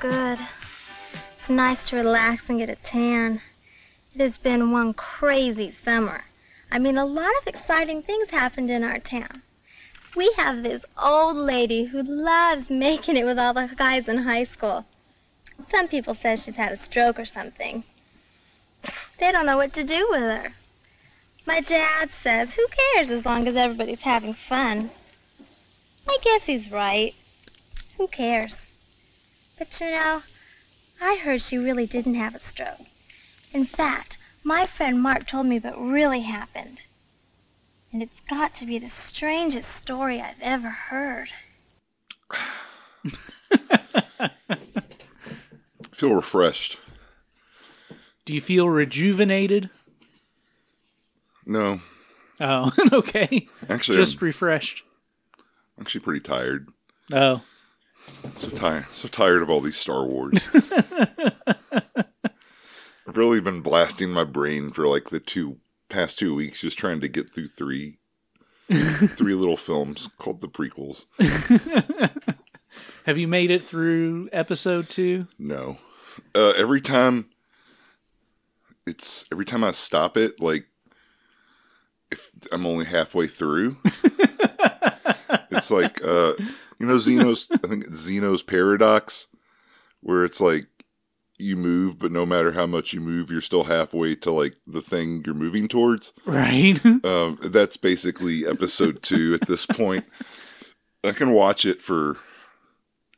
good. It's nice to relax and get a tan. It has been one crazy summer. I mean, a lot of exciting things happened in our town. We have this old lady who loves making it with all the guys in high school. Some people say she's had a stroke or something. They don't know what to do with her. My dad says, who cares as long as everybody's having fun? I guess he's right. Who cares? But you know, I heard she really didn't have a stroke. In fact, my friend Mark told me what really happened. And it's got to be the strangest story I've ever heard. feel refreshed. Do you feel rejuvenated? No, Oh, okay. actually, Just I'm refreshed. actually pretty tired. Oh, So tired, so tired of all these Star Wars. I've really been blasting my brain for like the two past two weeks, just trying to get through three, three little films called the prequels. have you made it through episode two? No, uh, every time it's every time I stop it, like if I'm only halfway through, it's like uh, you know Zeno's. I think it's Zeno's paradox, where it's like you move, but no matter how much you move, you're still halfway to like the thing you're moving towards. Right. Um, that's basically episode two at this point. I can watch it for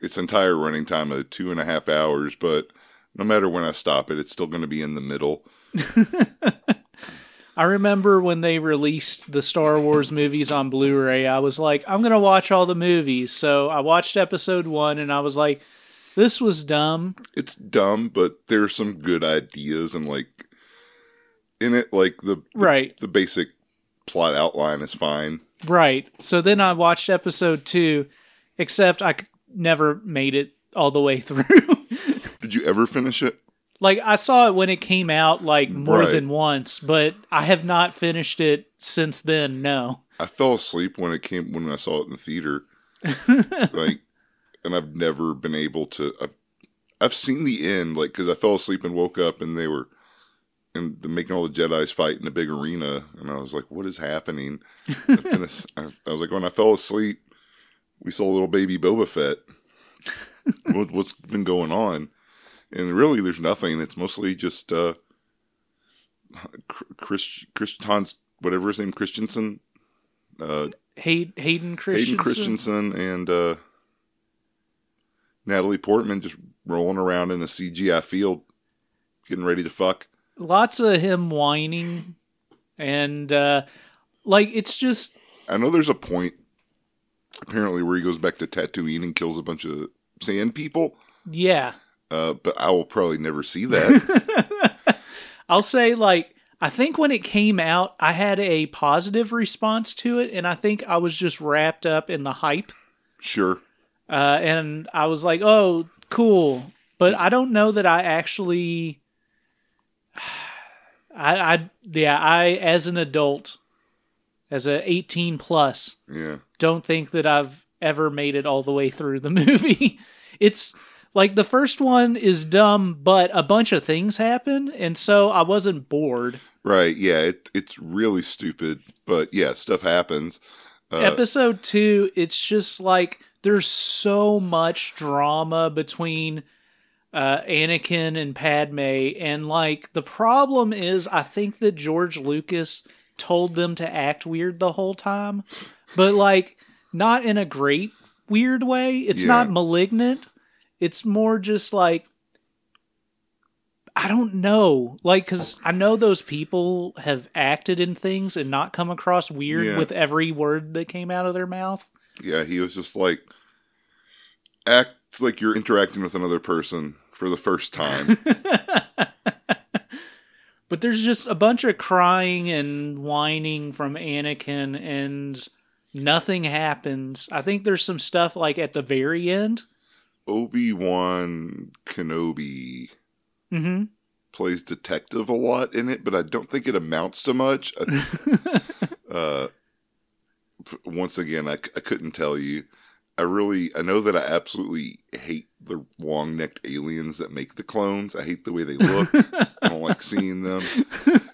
its entire running time of two and a half hours, but no matter when I stop it, it's still going to be in the middle. I remember when they released the Star Wars movies on Blu ray, I was like, I'm going to watch all the movies. So I watched episode one and I was like, this was dumb. It's dumb, but there's some good ideas and like in it. Like the, the Right. the basic plot outline is fine. Right. So then I watched episode two, except I never made it all the way through. Did you ever finish it? Like I saw it when it came out, like more Right. than once, but I have not finished it since then. No. I fell asleep when it came when I saw it in the theater. like, and I've never been able to. I've I've seen the end, like because I fell asleep and woke up and they were and making all the Jedi's fight in a big arena, and I was like, "What is happening?" I, finished, I, I was like, when I fell asleep, we saw a little baby Boba Fett. what, what's been going on? And really, there's nothing. It's mostly just uh, Chris Chris Hans whatever his name Christensen uh, Hay- Hayden Christensen. Hayden Christensen and uh, Natalie Portman just rolling around in a CGI field, getting ready to fuck. Lots of him whining, and uh, like it's just I know there's a point apparently where he goes back to Tatooine and kills a bunch of sand people, yeah. Uh, but I will probably never see that. I'll say like I think when it came out, I had a positive response to it, and I think I was just wrapped up in the hype, sure. uh, and I was like, "Oh, cool," but I don't know that I actually. I, I yeah I as an adult, as a eighteen plus, Yeah. don't think that I've ever made it all the way through the movie. it's like the first one is dumb, but a bunch of things happen, and so I wasn't bored. Right. Yeah. It, it's really stupid, but yeah, stuff happens. Uh, Episode two, it's just like there's so much drama between uh, Anakin and Padme, and like the problem is, I think that George Lucas told them to act weird the whole time, but like not in a great weird way. It's Yeah. not malignant. It's more just like I don't know, like because I know those people have acted in things and not come across weird Yeah. with every word that came out of their mouth. yeah, he was just like, act like you're interacting with another person for the first time. But there's just a bunch of crying and whining from Anakin, and nothing happens. I think there's some stuff like at the very end. Obi Wan Kenobi mm-hmm. plays detective a lot in it, but I don't think it amounts to much. Uh, once again, I, I couldn't tell you. I really, I know that I absolutely hate the long necked aliens that make the clones. I hate the way they look. I don't like seeing them.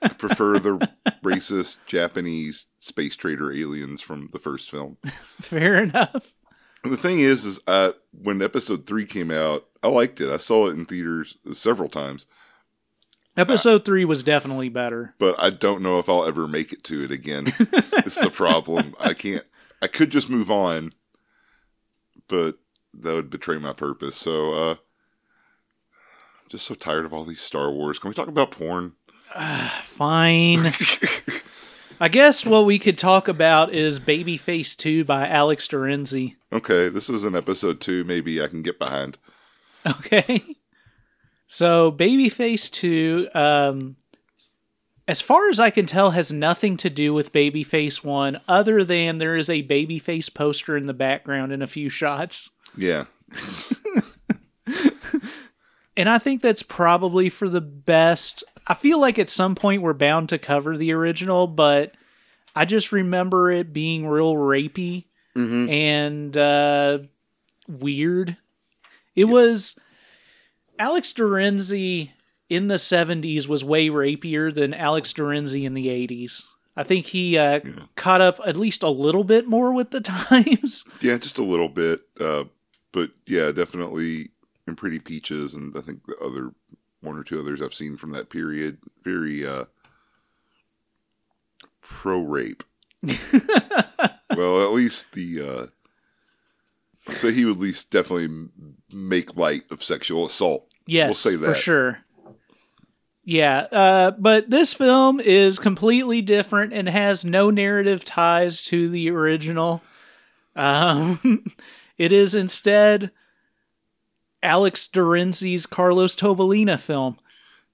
I prefer the racist Japanese space trader aliens from the first film. Fair enough. And the thing is, is uh, when episode three came out, I liked it. I saw it in theaters several times, Episode three was definitely better. but I don't know if I'll ever make it to it again. it's the problem. I can't. I could just move on, but that would betray my purpose. So, uh, I'm just so tired of all these Star Wars. Can we talk about porn? Fine. I guess what we could talk about is Babyface 2 by Alex de Renzy. Okay, this is an episode two. Maybe I can get behind. Okay. So Babyface 2, um, as far as I can tell, has nothing to do with Babyface 1, other than there is a Babyface poster in the background in a few shots. Yeah, And I think that's probably for the best. I feel like at some point we're bound to cover the original, but I just remember it being real rapey and uh, weird. It was Alex de Renzy in the 70s was way rapier than Alex de Renzy in the 80s. I think he uh, caught up at least a little bit more with the times. yeah, just a little bit. Uh, but yeah, definitely in Pretty Peaches, and I think the other one or two others I've seen from that period. Very uh, pro rape. well, at least the. Uh, so he would at least definitely make light of sexual assault. Yes, We'll say that for sure. Yeah, uh, but this film is completely different and has no narrative ties to the original. Um, it is instead Alex de Renzy's Carlos Tobalina film.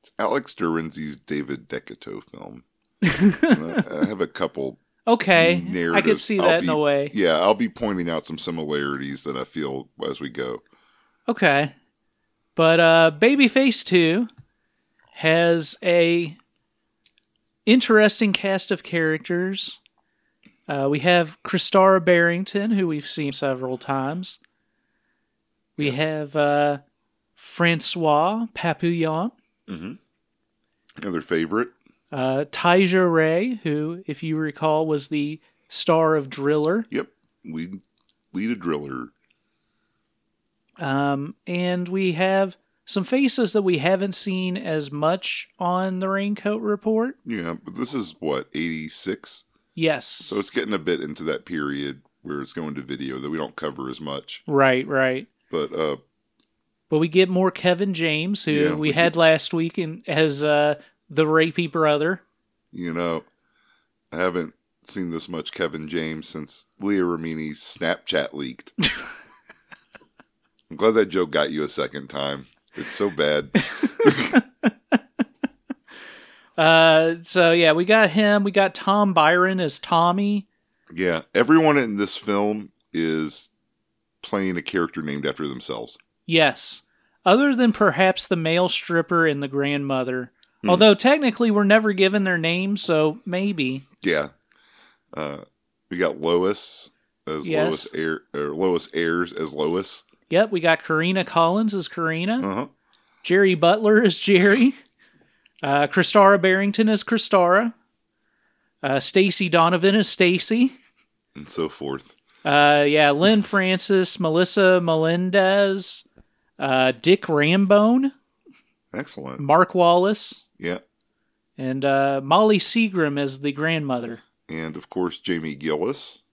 It's Alex de Renzy's David Decato film. I have a couple Okay, I could see that in a way. Yeah, I'll be pointing out some similarities that I feel as we go. Okay. But uh Babyface 2 has a interesting cast of characters. Uh, we have Christara Barrington, who we've seen several times. We Yes. have uh, Francois Papillon, Mm-hmm. Another favorite. Uh, Taija Rae, who, if you recall, was the star of Driller. Yep. Lead lead a driller. Um, and we have some faces that we haven't seen as much on the Raincoat Report. Yeah, but this is what, eighty six? Yes. So it's getting a bit into that period where it's going to video that we don't cover as much. right, right. But uh But we get more Kevin James, who Yeah, we, we had last week and as uh, the rapey brother. you know, I haven't seen this much Kevin James since Leah Remini's Snapchat leaked. I'm glad that joke got you a second time. It's so bad. Uh, so yeah, we got him. We got Tom Byron as Tommy. Yeah, everyone in this film is playing a character named after themselves. Yes. Other than perhaps the male stripper and the grandmother. Hmm. Although technically we're never given their names, so maybe. Yeah. Uh, we got Lois as Yes. Lois Air, or Lois Ayres as Lois. Yep, we got Careena Collins as Karina. Uh huh. Jerry Butler as Jerry. Uh, Christara Barrington as Christara. Uh, Stacey Donovan as Stacy. And so forth. Uh, yeah, Lynn Francis, Melissa Melendez, uh, Dick Rambone, Excellent. Mark Wallice, Yeah. and uh, Molly Seagram as the grandmother. And of course, Jamie Gillis.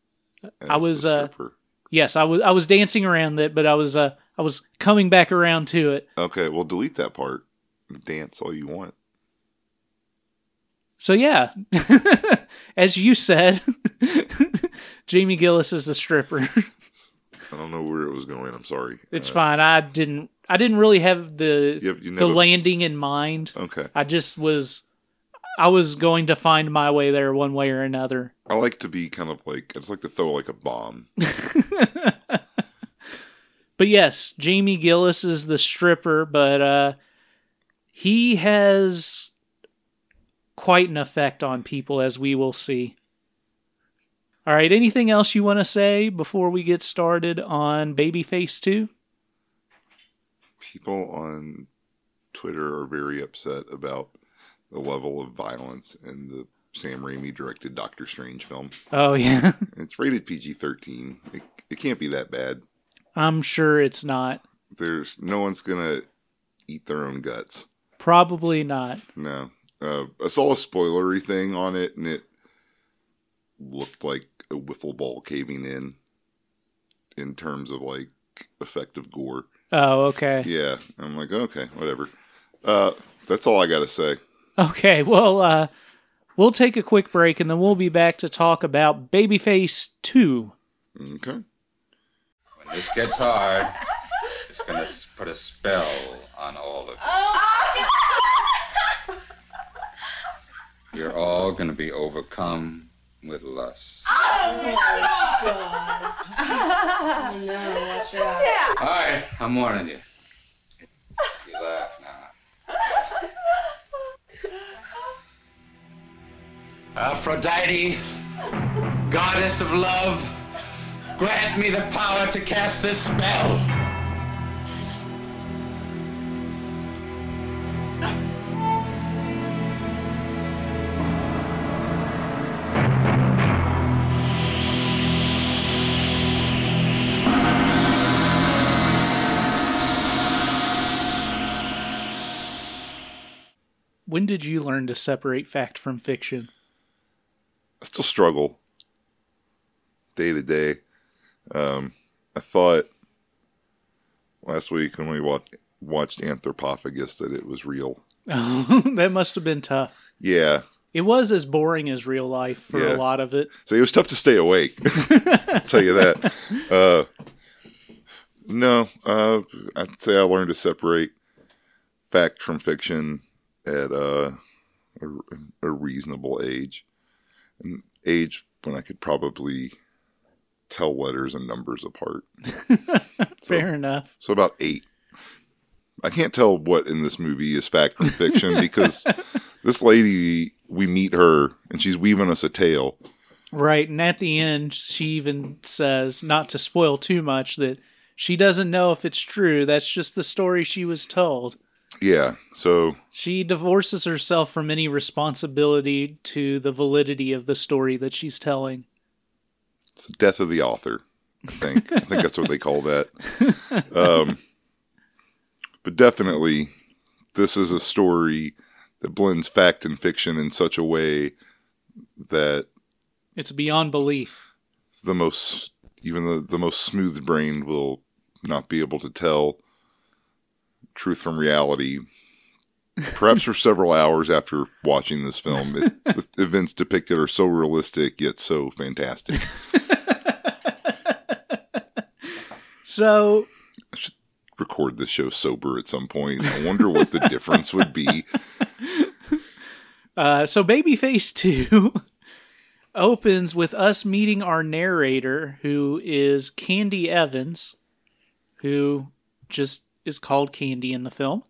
as I was, the uh, stripper. Yes, I was I was dancing around it, but I was uh, I was coming back around to it. Okay, well, delete that part. Dance all you want. So yeah, as you said, Jamie Gillis is the stripper. I don't know where it was going. I'm sorry. It's Uh, fine. I didn't I didn't really have the You you the landing in mind. Okay. I just was I was going to find my way there one way or another. I like to be kind of like I just like to throw like a bomb. But yes, Jamie Gillis is the stripper, but uh he has quite an effect on people as we will see. All right, anything else you want to say before we get started on Babyface 2? People on Twitter are very upset about the level of violence in the Sam Raimi directed Doctor Strange film. Oh, yeah. It's rated PG 13. It, it can't be that bad. I'm sure it's not. There's no one's going to eat their own guts. Probably not. No. Uh, I saw a spoilery thing on it, and it looked like a wiffle ball caving in in terms of like effective gore. Oh, okay. Yeah. I'm like, okay, whatever. Uh, that's all I got to say. Okay, well, uh, we'll take a quick break and then we'll be back to talk about Babyface 2. Okay. When this gets hard, it's gonna put a spell on all of you. You're all gonna be overcome with lust. Oh my God! no, watch out! Yeah. All right, I'm warning you. You laugh now. Aphrodite, goddess of love, grant me the power to cast this spell. When did you learn to separate fact from fiction? I still struggle day to day. Um, I thought last week when we watched, watched Anthropophagus that it was real. that must have been tough. Yeah. It was as boring as real life for Yeah. a lot of it. So it was tough to stay awake. I'll tell you that. Uh, no, uh, I'd say I learned to separate fact from fiction at uh, a, a reasonable age, an age when I could probably tell letters and numbers apart. Fair enough. So about eight. I can't tell what in this movie is fact from fiction because this lady, we meet her and she's weaving us a tale. Right, and at the end, she even says, not to spoil too much, that she doesn't know if it's true. That's just the story she was told. Yeah. So She divorces herself from any responsibility to the validity of the story that she's telling. it's the death of the author. I think. I think that's what they call that. Um, but definitely, this is a story that blends fact and fiction in such a way that It's beyond belief. the most, even the, the most smooth brain will not be able to tell truth from reality. Perhaps for several hours after watching this film, it, the events depicted are so realistic yet so fantastic. So, should record this show sober at some point. I wonder what the difference would be. uh, so Babyface 2 opens with us meeting our narrator, who is Candy Evans, who just is called Candy in the film.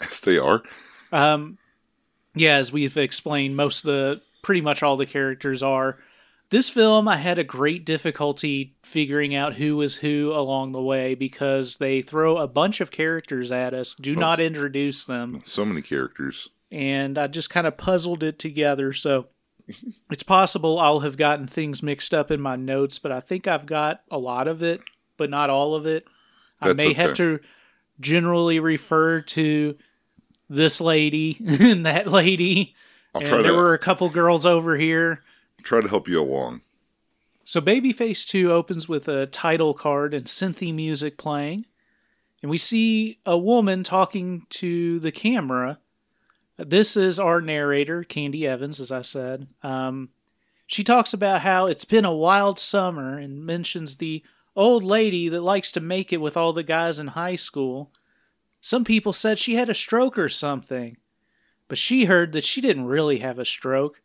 Yes, they are. Um, yeah, as we've explained, most of the pretty much all the characters are. This film, I had a great difficulty figuring out who was who along the way because they throw a bunch of characters at us, do not introduce them, So many characters. and I just kind of puzzled it together. So it's possible I'll have gotten things mixed up in my notes, but I think I've got a lot of it, but not all of it. I That's may have to generally refer to this lady and that lady. I'll and try there to were a couple girls over here. try to help you along. So Babyface 2 opens with a title card and synthy music playing. And we see a woman talking to the camera. This is our narrator, Candy Evans, as I said. Um, she talks about how it's been a wild summer and mentions the old lady that likes to make it with all the guys in high school. Some people said she had a stroke or something, but she heard that she didn't really have a stroke.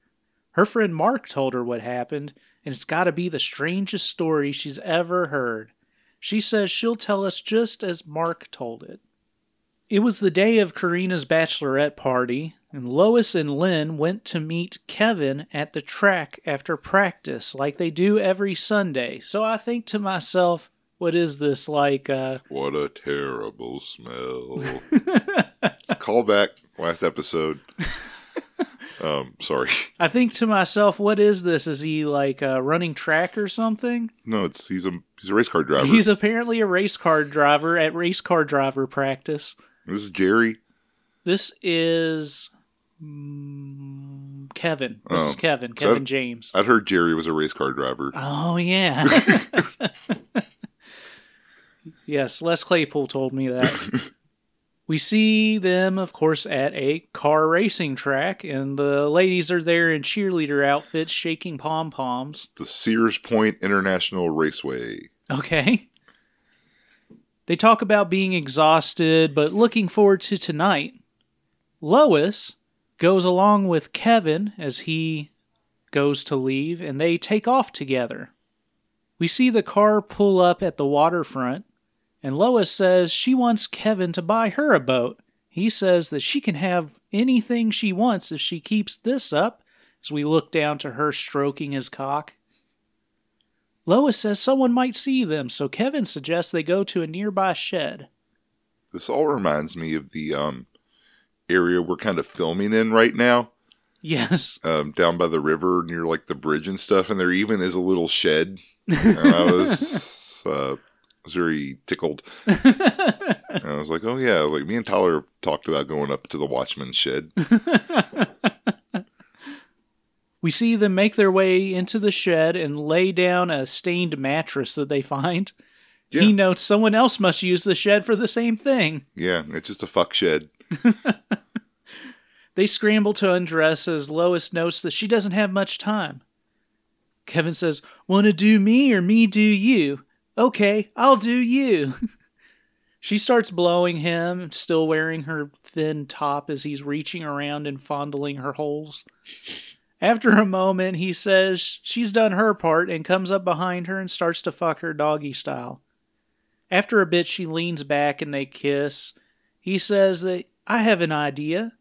Her friend Mark told her what happened, and it's got to be the strangest story she's ever heard. She says she'll tell us just as Mark told it. It was the day of Karina's bachelorette party, And Lois and Lynn went to meet Kevin at the track after practice, like they do every Sunday. So I think to myself, what is this like? Uh, What a terrible smell. it's a callback last episode. Um, sorry. I think to myself, what is this? Is he like uh, running track or something? No, it's he's a he's a race car driver. He's apparently a race car driver at race car driver practice. this is Jerry. This is mm, Kevin. This Oh. is Kevin. So Kevin I've- James. I'd heard Jerry was a race car driver. Oh yeah. yes, Les Claypool told me that. we see them, of course, at a car racing track, and the ladies are there in cheerleader outfits, shaking pom poms. The Sears Point International Raceway. Okay. They talk about being exhausted, but looking forward to tonight. Lois goes along with Kevin as he goes to leave, and they take off together. We see the car pull up at the waterfront, and Lois says she wants Kevin to buy her a boat. He says that she can have anything she wants if she keeps this up, as we look down to her stroking his cock. Lois says someone might see them, so Kevin suggests they go to a nearby shed. This all reminds me of the um area we're kind of filming in right now. Yes. um, down by the river near like the bridge and stuff, and there even is a little shed. And I was uh, was very tickled. and I was like, "Oh yeah!" Like me and Tyler have talked about going up to the Watchman's shed. We see them make their way into the shed and lay down a stained mattress that they find. He notes someone else must use the shed for the same thing. Yeah, it's just a fuck shed. They scramble to undress as Lois notes that she doesn't have much time. Kevin says, Want to do me or me do you? Okay, I'll do you. she starts blowing him, still wearing her thin top as he's reaching around and fondling her holes. After a moment, he says she's done her part and comes up behind her and starts to fuck her doggy style. After a bit, she leans back and they kiss. He says that I have an idea.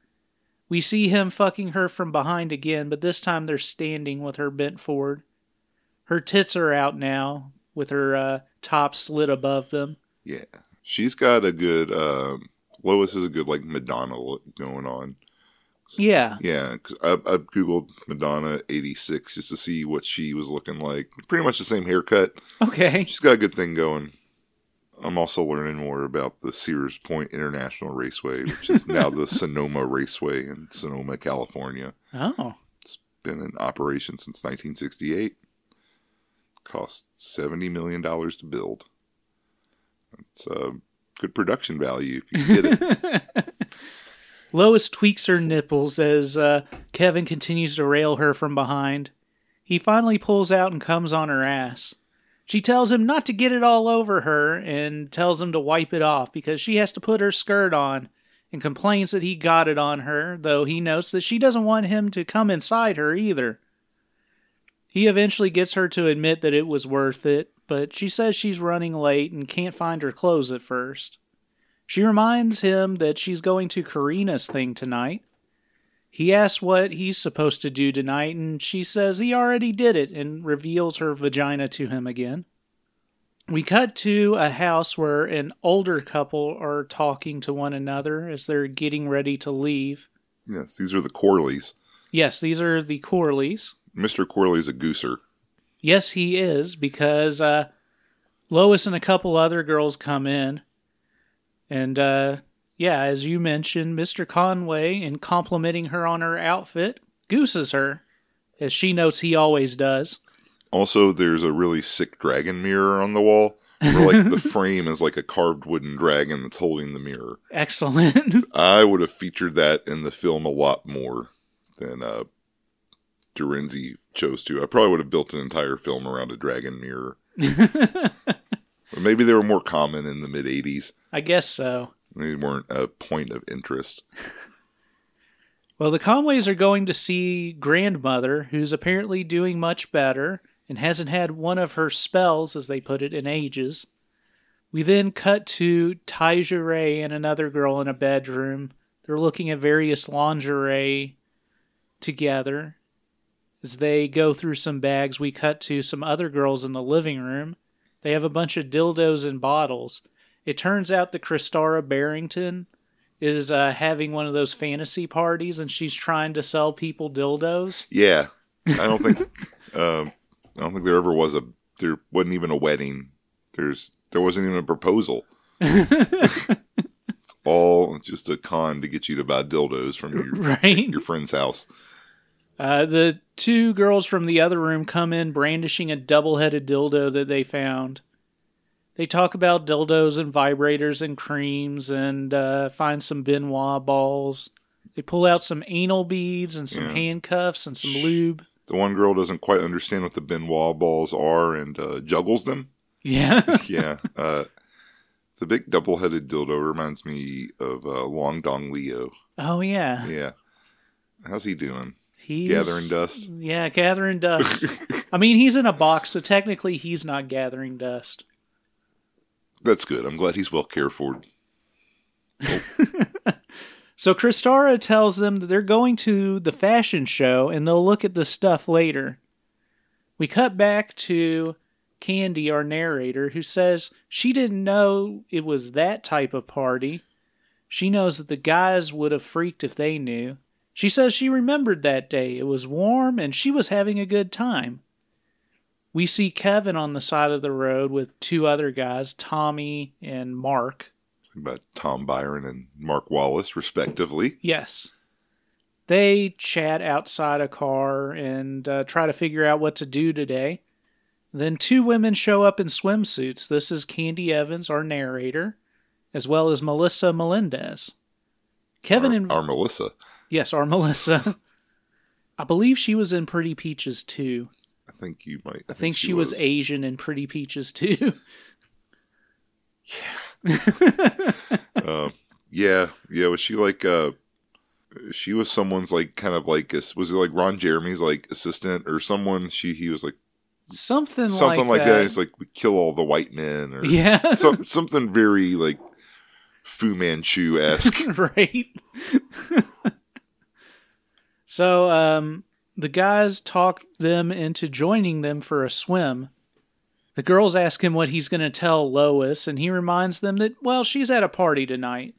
We see him fucking her from behind again, but this time they're standing with her bent forward. Her tits are out now, with her uh, top slit above them. Yeah, she's got a good. Um, Lois is a good like Madonna look going on. Yeah. Yeah, because I, I googled Madonna '86 just to see what she was looking like. Pretty much the same haircut. Okay. She's got a good thing going. I'm also learning more about the Sears Point International Raceway, which is now the Sonoma Raceway in Sonoma, California. Oh. It's been in operation since 1968. Cost $70 million to build. It's a good production value if you get it. Lois tweaks her nipples as uh, Kevin continues to rail her from behind. He finally pulls out and comes on her ass. She tells him not to get it all over her and tells him to wipe it off because she has to put her skirt on and complains that he got it on her, though he notes that she doesn't want him to come inside her either. He eventually gets her to admit that it was worth it, but she says she's running late and can't find her clothes at first. She reminds him that she's going to Karina's thing tonight. He asks what he's supposed to do tonight, and she says he already did it and reveals her vagina to him again. We cut to a house where an older couple are talking to one another as they're getting ready to leave. yes, these are the Corleys. Yes, these are the Corleys. Mr. Corley's a gooser. Yes, he is, because uh, Lois and a couple other girls come in. And, uh, yeah, as you mentioned, Mr. Conway, in complimenting her on her outfit, gooses her, as she notes he always does. Also, there's a really sick dragon mirror on the wall. Where like the frame is like a carved wooden dragon that's holding the mirror. Excellent. I would have featured that in the film a lot more than uh de Renzy chose to. I probably would have built an entire film around a dragon mirror. Or maybe they were more common in the mid 80s. I guess so. They weren't a point of interest. Well, the Conways are going to see grandmother, who's apparently doing much better and hasn't had one of her spells, as they put it, in ages. We then cut to Taija Rae and another girl in a bedroom. They're looking at various lingerie together. As they go through some bags, we cut to some other girls in the living room. They have a bunch of dildos and bottles. It turns out that Christara Barrington is uh, having one of those fantasy parties and she's trying to sell people dildos. Yeah, I don't think um, I don't think there ever was a there wasn't even a wedding. There's there wasn't even a proposal. it's all just a con to get you to buy dildos from your Right? your friend's house. Uh, the two girls from the other room come in brandishing a double headed dildo that they found. They talk about dildos and vibrators and creams and uh, find some Ben Wa balls. They pull out some anal beads and some Yeah. handcuffs and some lube. The one girl doesn't quite understand what the Ben Wa balls are and uh, juggles them. Yeah. Yeah, uh, the big double-headed dildo reminds me of uh, Long Dong Leo. oh, yeah. Yeah, how's he doing? He's Gathering dust. Yeah, gathering dust. I mean, he's in a box, so technically he's not gathering dust. That's good. I'm glad he's well cared for. So Christara tells them that they're going to the fashion show and they'll look at the stuff later. We cut back to Candy, our narrator, who says she didn't know it was that type of party. She knows that the guys would have freaked if they knew. She says she remembered that day. It was warm and she was having a good time. We see Kevin on the side of the road with two other guys, Tommy and Mark. About Tom Byron and Mark Wallice, respectively. Yes. They chat outside a car and uh, try to figure out what to do today. Then two women show up in swimsuits. This is Candy Evans, our narrator, as well as Melissa Melendez. Kevin Our, and our Melissa. yes, our Melissa. I believe she was in Pretty Peaches too. I think you might. I think she, was. Asian in Pretty Peaches too. Uh, yeah, yeah. Was she like? uh She was someone's like kind of like was it like Ron Jeremy's like assistant or someone? She he was like Something, something like, like, that. It's like we kill all the white men or Yeah. some, something very like Fu Manchu esque. right? so, um, the guys talk them into joining them for a swim. The girls ask him what he's going to tell Lois, and he reminds them that, well, she's at a party tonight.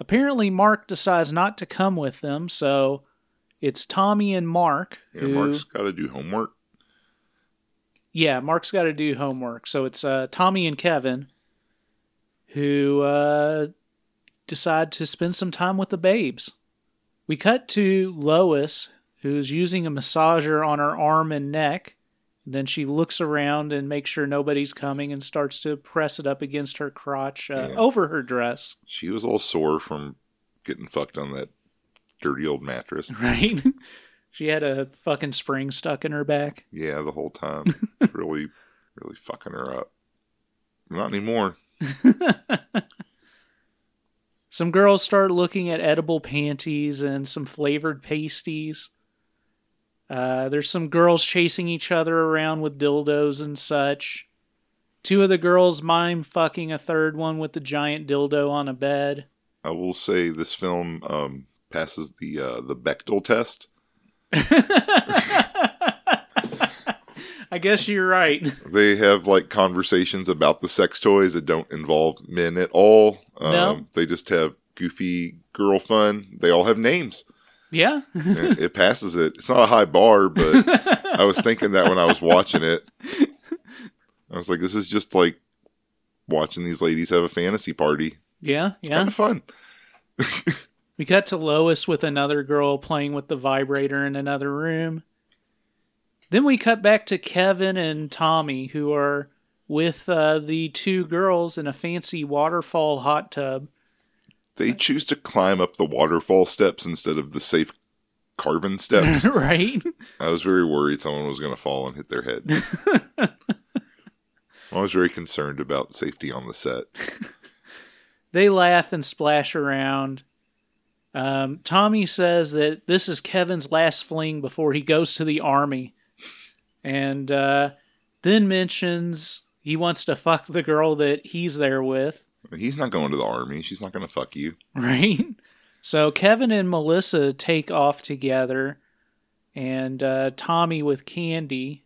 Apparently, Mark decides not to come with them, so it's Tommy and Mark. yeah, who, Mark's got to do homework. yeah, Mark's got to do homework. So it's uh, Tommy and Kevin who uh, decide to spend some time with the babes. We cut to Lois, who's using a massager on her arm and neck. Then she looks around and makes sure nobody's coming and starts to press it up against her crotch uh, Yeah. over her dress. She was all sore from getting fucked on that dirty old mattress. Right? she had a fucking spring stuck in her back. Yeah, the whole time. really, really fucking her up. Not anymore. Some girls start looking at edible panties and some flavored pasties. Uh, there's some girls chasing each other around with dildos and such. Two of the girls mime fucking a third one with the giant dildo on a bed. I will say this film um, passes the uh, the Bechdel test. I guess you're right. They have like conversations about the sex toys that don't involve men at all. Um, No. They just have goofy girl fun. They all have names. Yeah. It passes it. It's not a high bar, but I was thinking that when I was watching it. I was like, this is just like watching these ladies have a fantasy party. Yeah. It's Yeah. kind of fun. We cut to Lois with another girl playing with the vibrator in another room. Then we cut back to Kevin and Tommy, who are with uh, the two girls in a fancy waterfall hot tub. They choose to climb up the waterfall steps instead of the safe carven steps. right? I was very worried someone was going to fall and hit their head. I was very concerned about safety on the set. They laugh and splash around. Um, Tommy says that this is Kevin's last fling before he goes to the army. And uh, then mentions he wants to fuck the girl that he's there with. He's not going to the army. She's not going to fuck you. right? So Kevin and Melissa take off together, and uh, Tommy with Candy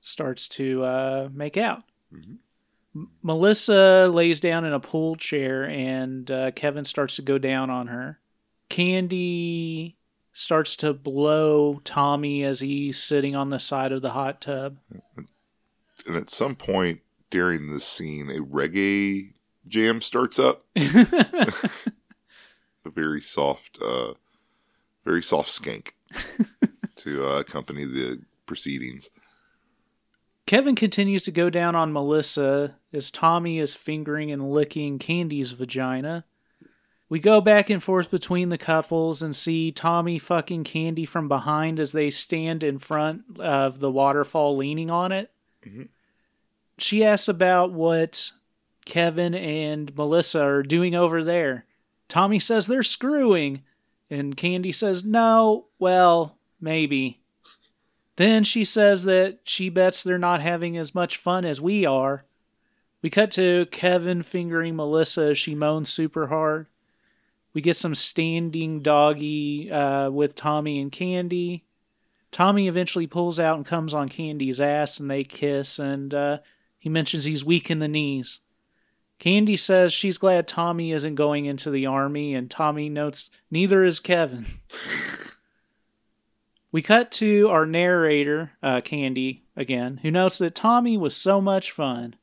starts to uh, make out. M- Melissa lays down in a pool chair, and uh, Kevin starts to go down on her. Candy starts to blow Tommy as he's sitting on the side of the hot tub. And at some point during this scene, a reggae jam starts up. a very soft, uh, very soft skank to uh, accompany the proceedings. Kevin continues to go down on Melissa as Tommy is fingering and licking Candy's vagina. We go back and forth between the couples and see Tommy fucking Candy from behind as they stand in front of the waterfall leaning on it. She asks about what Kevin and Melissa are doing over there. Tommy says they're screwing, and Candy says, no, well, maybe. Then she says that she bets they're not having as much fun as we are. We cut to Kevin fingering Melissa as she moans super hard. We get some standing doggy uh, with Tommy and Candy. Tommy eventually pulls out and comes on Candy's ass, and they kiss, and uh, he mentions he's weak in the knees. Candy says she's glad Tommy isn't going into the army, and Tommy notes neither is Kevin. We cut to our narrator, uh, Candy, again, who notes that Tommy was so much fun.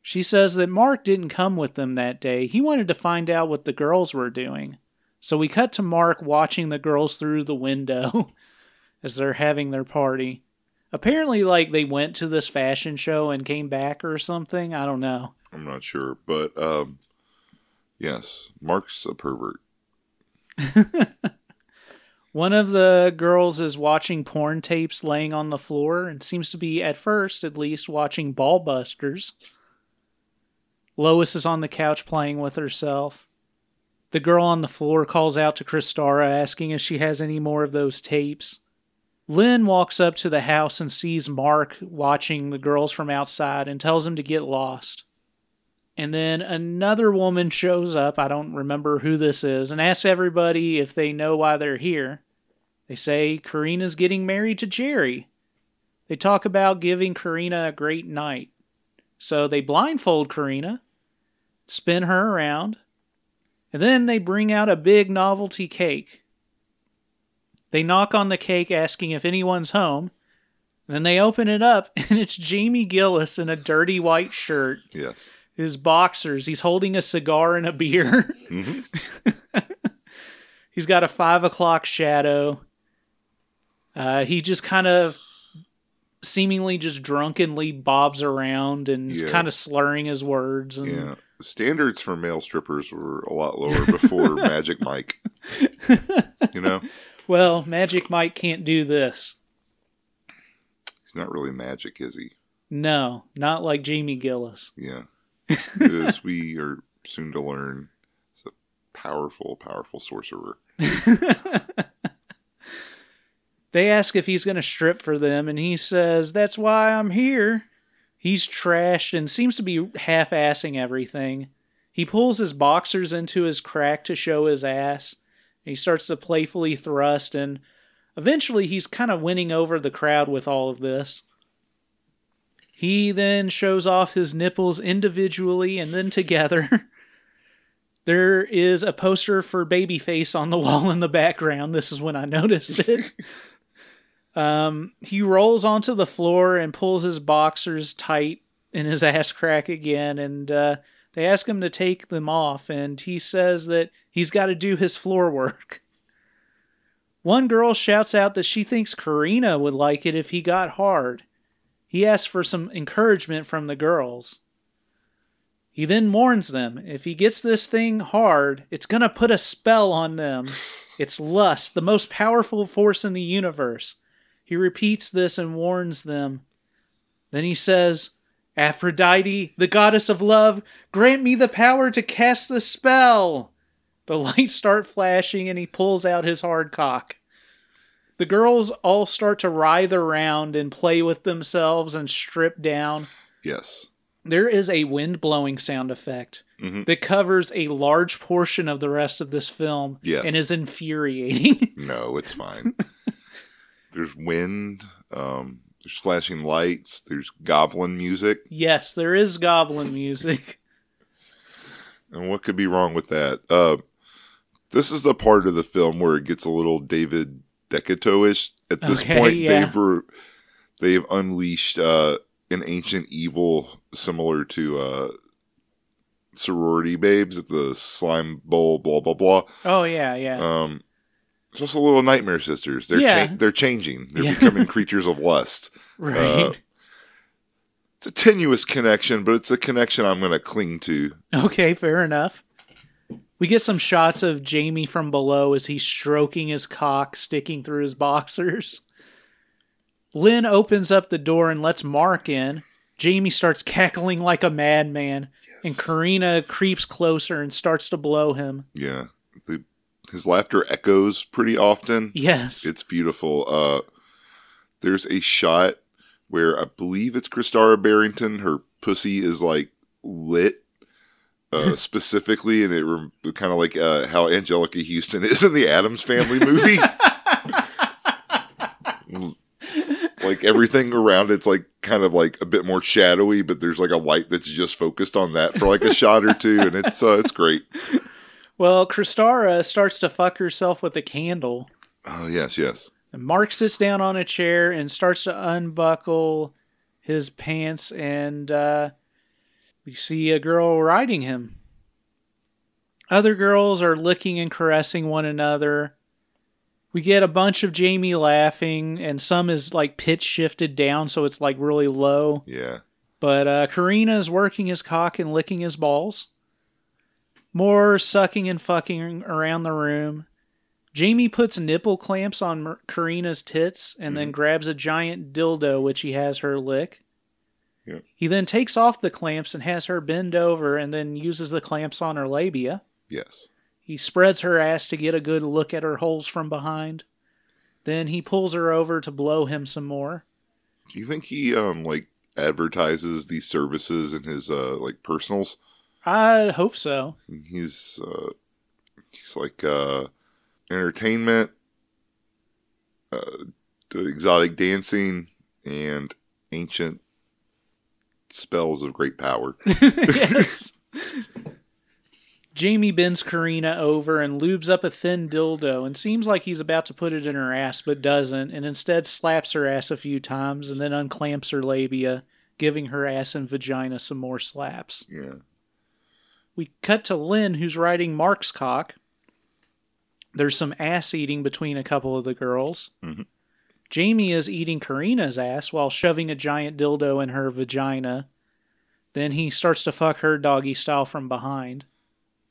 She says that Mark didn't come with them that day. He wanted to find out what the girls were doing. So we cut to Mark watching the girls through the window as they're having their party. Apparently, like, they went to this fashion show and came back or something. I don't know. I'm not sure, but um, yes, Mark's a pervert. One of the girls is watching porn tapes laying on the floor and seems to be, at first at least, watching Ball Busters. Lois is on the couch playing with herself. The girl on the floor calls out to Christara asking if she has any more of those tapes. Lynn walks up to the house and sees Mark watching the girls from outside and tells him to get lost. And then another woman shows up, I don't remember who this is, and asks everybody if they know why they're here. They say Karina's getting married to Jerry. They talk about giving Karina a great night. So they blindfold Karina, spin her around, and then they bring out a big novelty cake. They knock on the cake asking if anyone's home. And then they open it up, and it's Jamie Gillis in a dirty white shirt Yes. His boxers. He's holding a cigar and a beer. He's got a five o'clock shadow. Uh, he just kind of seemingly just drunkenly bobs around and is Yeah. kind of slurring his words. And Yeah. Standards for male strippers were a lot lower before Magic Mike. You know? well, Magic Mike can't do this. He's not really magic, is he? No, not like Jamie Gillis. Yeah. As we are soon to learn, he's a powerful, powerful sorcerer. They ask if he's going to strip for them, and he says, That's why I'm here. He's trashed and seems to be half assing everything. He pulls his boxers into his crack to show his ass. He starts to playfully thrust, and eventually he's kind of winning over the crowd with all of this. He then shows off his nipples individually and then together. there is a poster for Babyface on the wall in the background. This is when I noticed it. Um, he rolls onto the floor and pulls his boxers tight in his ass crack again, and uh, they ask him to take them off, and he says that he's got to do his floor work. One girl shouts out that she thinks Karina would like it if he got hard. He asks for some encouragement from the girls. He then warns them if he gets this thing hard, it's gonna put a spell on them. It's lust, the most powerful force in the universe. He repeats this and warns them. Then he says, Aphrodite, the goddess of love, grant me the power to cast the spell. The lights start flashing and he pulls out his hard cock. The girls all start to writhe around and play with themselves and strip down. Yes. There is a wind blowing sound effect. that covers a large portion of the rest of this film Yes. and is infuriating. No, it's fine. there's wind. Um, there's flashing lights. There's goblin music. yes, there is goblin music. And what could be wrong with that? Uh, this is the part of the film where it gets a little David Decatoish. At this Okay, point, yeah. they've re- they've unleashed uh, an ancient evil similar to uh, sorority babes at the slime bowl. Blah blah blah. Oh yeah, yeah. Um, it's also little nightmare sisters. They're Yeah. cha- they're changing. They're Yeah. becoming creatures of lust. right. uh, It's a tenuous connection, but it's a connection I'm going to cling to. Okay, fair enough. We get some shots of Jamie from below as he's stroking his cock sticking through his boxers. Lynn opens up the door and lets Mark in. Jamie starts cackling like a madman, and Karina creeps closer and starts to blow him. Yeah, the, his laughter echoes pretty often. Yes. It's beautiful. Uh, there's a shot where I believe it's Christara Barrington. Her pussy is like lit uh, specifically, and it rem- kind of like uh, how Anjelica Huston is in the Addams Family movie. like everything around it's like kind of like a bit more shadowy, but there's like a light that's just focused on that for like a shot or two, and it's uh, it's great. Well, Christara starts to fuck herself with a candle. Oh yes, yes. And Mark sits down on a chair and starts to unbuckle his pants, and uh, we see a girl riding him. Other girls are licking and caressing one another. We get a bunch of Jamie laughing, and some is like pitch shifted down, so it's like really low. Yeah. But uh, Karina is working his cock and licking his balls. More sucking and fucking around the room. Jamie puts nipple clamps on Karina's tits and then grabs a giant dildo, which he has her lick. He then takes off the clamps and has her bend over and then uses the clamps on her labia. Yes. He spreads her ass to get a good look at her holes from behind. Then he pulls her over to blow him some more. Do you think he um like advertises these services in his uh like personals? I hope so. He's uh he's like uh entertainment, uh exotic dancing and ancient spells of great power. yes. Jamie bends Karina over and lubes up a thin dildo and seems like he's about to put it in her ass but doesn't and instead slaps her ass a few times and then unclamps her labia, giving her ass and vagina some more slaps. yeah. We cut to Lynn who's riding Mark's cock. There's some ass eating between a couple of the girls. Mm-hmm. Jamie is eating Karina's ass while shoving a giant dildo in her vagina. Then he starts to fuck her doggy style from behind.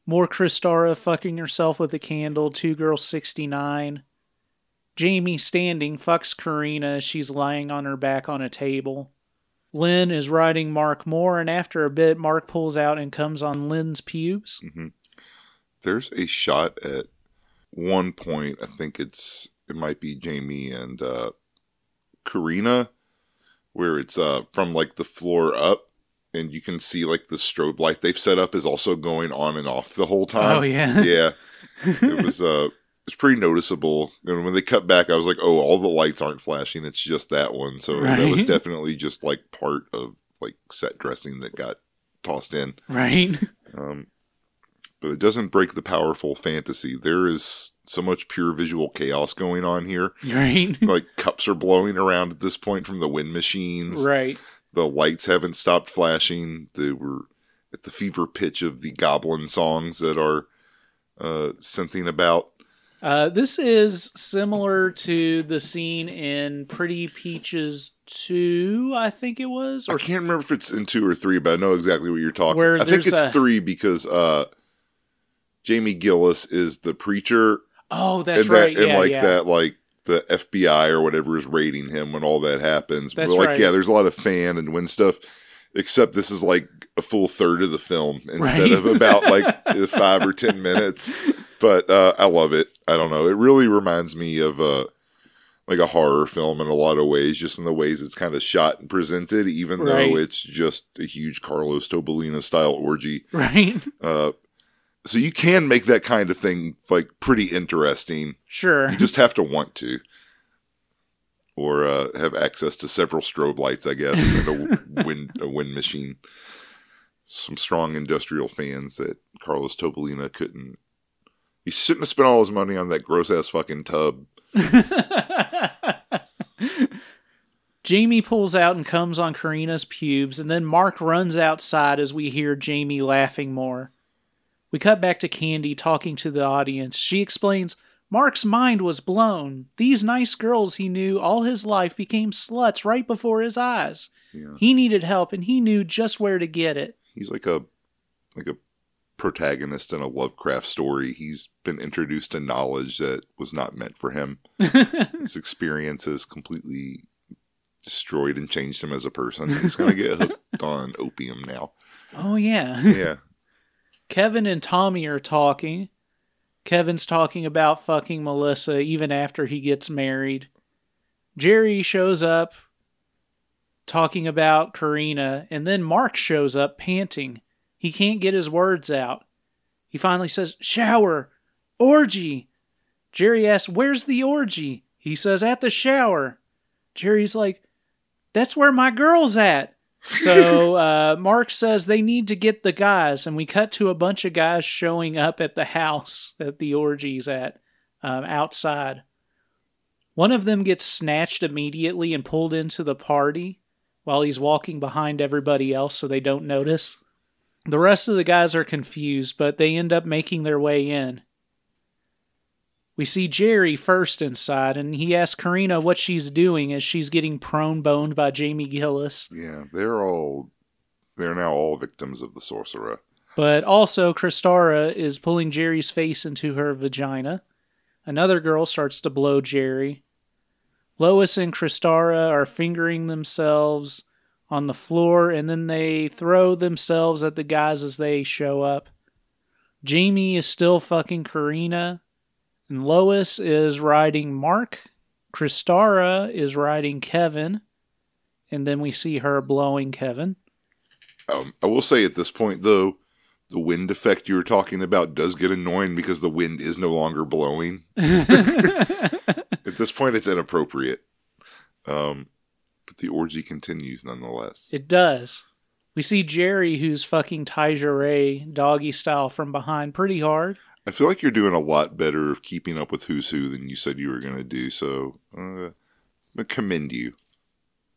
More Christara fucking herself with a candle, two girls 69. Jamie standing fucks Karina as she's lying on her back on a table. Lynn is riding Mark more, and after a bit, Mark pulls out and comes on Lynn's pubes. Mm-hmm. There's a shot at one point, I think it's it might be Jamie and uh Karina where it's uh from like the floor up and you can see like the strobe light they've set up is also going on and off the whole time. Oh, yeah. yeah. It was uh it's pretty noticeable. And when they cut back I was like, "Oh, all the lights aren't flashing. It's just that one." So that was definitely just like part of like set dressing that got tossed in Right? Um, but it doesn't break the powerful fantasy. There is so much pure visual chaos going on here. right? like cups are blowing around at this point from the wind machines. right. The lights haven't stopped flashing. They were at the fever pitch of the goblin songs that are uh something about. Uh, this is similar to the scene in Pretty Peaches 2, I think it was. I Or can't remember if it's in two or three, but I know exactly what you're talking. Where I think it's a- three because uh Jamie Gillis is the preacher Oh, that's and right. that and yeah, like yeah. that like the FBI or whatever is raiding him when all that happens. That's but like right. yeah, there's a lot of fan and wind stuff. Except this is like a full third of the film instead Right. of about like five or ten minutes. But uh, I love it. I don't know. It really reminds me of uh, like a horror film in a lot of ways, just in the ways it's kind of shot and presented, even Right. though it's just a huge Carlos Tobalina style orgy. Right? Uh, so you can make that kind of thing like pretty interesting. Sure. You just have to want to, or uh, have access to several strobe lights, I guess, and a wind a wind machine. Some strong industrial fans that Carlos Tobalina couldn't. He shouldn't have spent all his money on that gross ass fucking tub. Jamie pulls out and comes on Karina's pubes, and then Mark runs outside as we hear Jamie laughing more. We cut back to Candy talking to the audience. She explains Mark's mind was blown. These nice girls he knew all his life became sluts right before his eyes. Yeah. He needed help, and he knew just where to get it. He's like a like a protagonist in a Lovecraft story. He's been introduced to knowledge that was not meant for him. His experiences completely destroyed and changed him as a person. He's gonna get hooked on opium now. Oh, yeah. Yeah. Kevin and Tommy are talking. Kevin's talking about fucking Melissa even after he gets married. Jerry shows up talking about Karina, and then Mark shows up panting. He can't get his words out. He finally says, Shower! Orgy! Jerry asks, Where's the orgy? He says, At the shower. Jerry's like, That's where my girl's at. So uh, Mark says they need to get the guys, and we cut to a bunch of guys showing up at the house that the orgy's at um, outside. One of them gets snatched immediately and pulled into the party while he's walking behind everybody else so they don't notice. The rest of the guys are confused, but they end up making their way in. We see Jerry first inside, and he asks Karina what she's doing as she's getting prone boned by Jamie Gillis. Yeah. They're all they're now all victims of the sorcerer. But also, Christara is pulling Jerry's face into her vagina. Another girl starts to blow Jerry. Lois and Christara are fingering themselves on the floor, and then they throw themselves at the guys as they show up. Jamie is still fucking Karina, and Lois is riding Mark. Christara is riding Kevin, and then we see her blowing Kevin. Um, I will say at this point though, the wind effect you were talking about does get annoying because the wind is no longer blowing. at this point, it's inappropriate. Um, but the orgy continues nonetheless. It does. We see Jerry, who's fucking Taija Rae, doggy style from behind, pretty hard. I feel like you're doing a lot better of keeping up with who's who than you said you were going to do. So, uh, I commend you.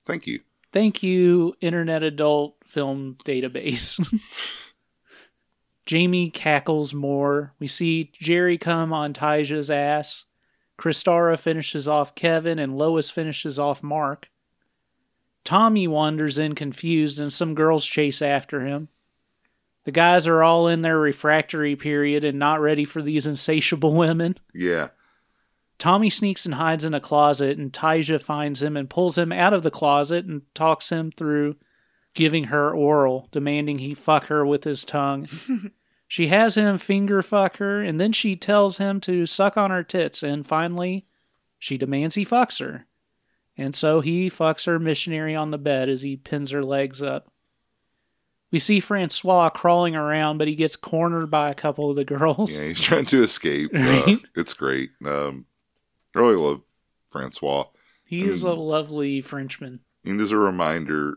Thank you. Thank you, Internet Adult Film Database. Jamie cackles more. We see Jerry come on Taija's ass. Christara finishes off Kevin, and Lois finishes off Mark. Tommy wanders in confused, and some girls chase after him. The guys are all in their refractory period and not ready for these insatiable women. Yeah. Tommy sneaks and hides in a closet, and Taija finds him and pulls him out of the closet and talks him through giving her oral, demanding he fuck her with his tongue. she has him finger fuck her, and then she tells him to suck on her tits, and finally, she demands he fucks her. And so he fucks her missionary on the bed as he pins her legs up. We see Francois crawling around, but he gets cornered by a couple of the girls. Yeah, he's trying to escape. Uh, it's great. Um, I really love Francois. He is a lovely Frenchman. And as a reminder,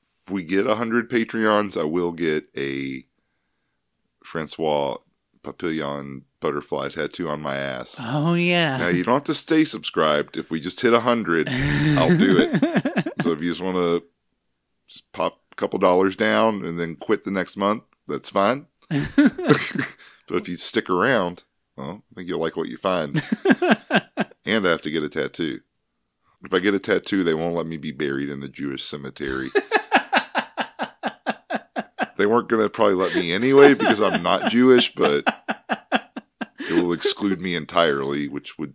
if we get 100 Patreons, I will get a Francois Papillon butterfly tattoo on my ass. Oh yeah. Now, you don't have to stay subscribed. If we just hit 100, I'll do it. So if you just want to pop a couple dollars down and then quit the next month, that's fine. but if you stick around, well, I think you'll like what you find. and I have to get a tattoo. If I get a tattoo, they won't let me be buried in a Jewish cemetery. they weren't going to probably let me anyway because I'm not Jewish, but it will exclude me entirely, which would,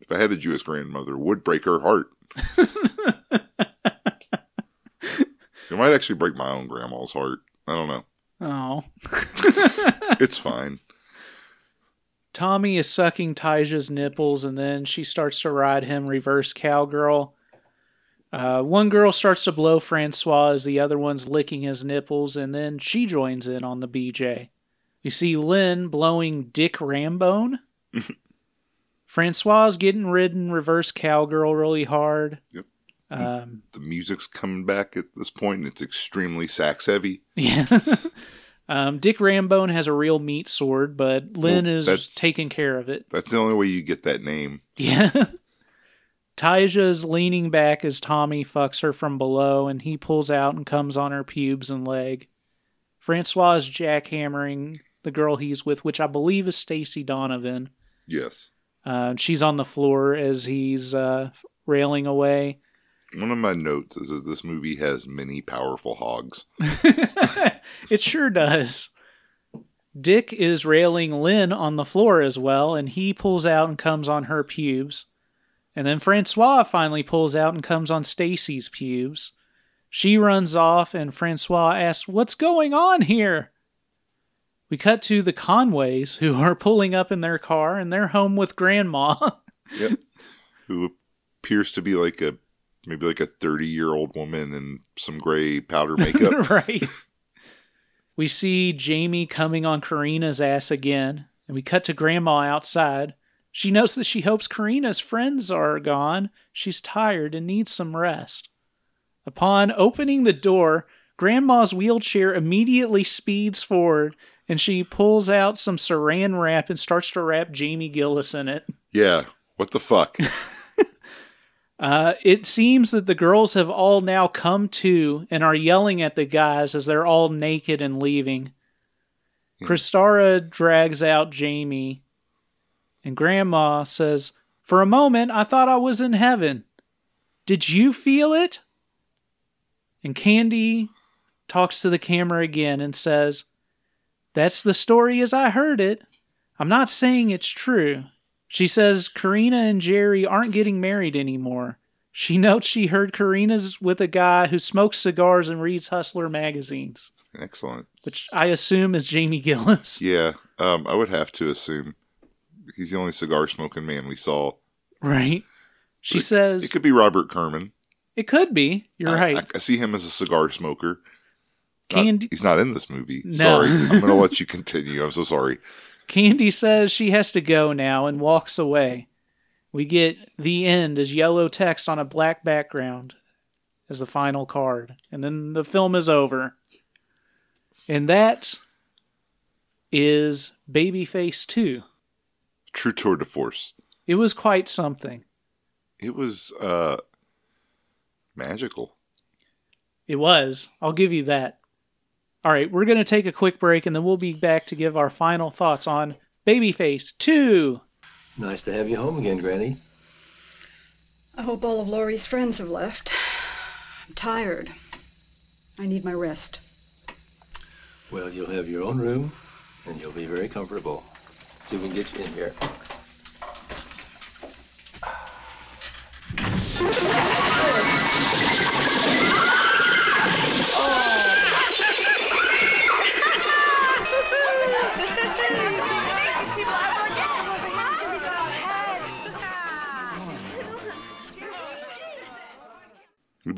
if I had a Jewish grandmother, would break her heart. Might actually break my own grandma's heart. I don't know. oh. It's fine. Tommy is sucking Taija's nipples and then she starts to ride him reverse cowgirl. Uh, one girl starts to blow Francois as the other one's licking his nipples, and then she joins in on the BJ. You see Lynn blowing Dick Rambone. Francois getting ridden reverse cowgirl really hard. Yep. Um, The music's coming back at this point, and it's extremely sax heavy. yeah. um, Dick Rambone has a real meat sword, but Lynn Well, is taking care of it. That's the only way you get that name. Yeah. Taija's leaning back as Tommy fucks her from below, and he pulls out and comes on her pubes and leg. Francois is jackhammering the girl he's with, which I believe is Stacey Donovan. Yes. Uh, she's on the floor as he's uh, railing away. One of my notes is that this movie has many powerful hogs. it sure does. Dick is railing Lynn on the floor as well, and he pulls out and comes on her pubes. And then Francois finally pulls out and comes on Stacey's pubes. She runs off, and Francois asks, What's going on here? We cut to the Conways, who are pulling up in their car, and they're home with Grandma. Yep. Who appears to be like a maybe like a 30 year old woman in some gray powder makeup. right. We see Jamie coming on Karina's ass again, and we cut to Grandma outside. She notes that she hopes Karina's friends are gone. She's tired and needs some rest. Upon opening the door, Grandma's wheelchair immediately speeds forward, and she pulls out some saran wrap and starts to wrap Jamie Gillis in it. yeah. What the fuck? Uh, it seems that the girls have all now come to and are yelling at the guys as they're all naked and leaving. Christara drags out Jamie, and Grandma says, For a moment, I thought I was in heaven. Did you feel it? And Candy talks to the camera again and says, That's the story as I heard it. I'm not saying it's true. She says Karina and Jerry aren't getting married anymore. She notes she heard Karina's with a guy who smokes cigars and reads Hustler magazines, Excellent. which I assume is Jamie Gillis. Yeah. Um, I would have to assume he's the only cigar smoking man we saw. Right. She But says It could be Robert Kerman. it could be. You're I- right. I, I see him as a cigar smoker. Not- Candy he's not in this movie. No. Sorry. I'm going to let you continue. I'm so sorry. Candy says she has to go now and walks away. We get the end as yellow text on a black background as the final card. And then the film is over. And that is Babyface 2. True tour de force. It was quite something. It was uh, magical. It was. I'll give you that. All right, we're going to take a quick break and then we'll be back to give our final thoughts on Babyface 2. Nice to have you home again, Granny. I hope all of Laurie's friends have left. I'm tired. I need my rest. Well, you'll have your own room, and you'll be very comfortable. See if we can get you in here.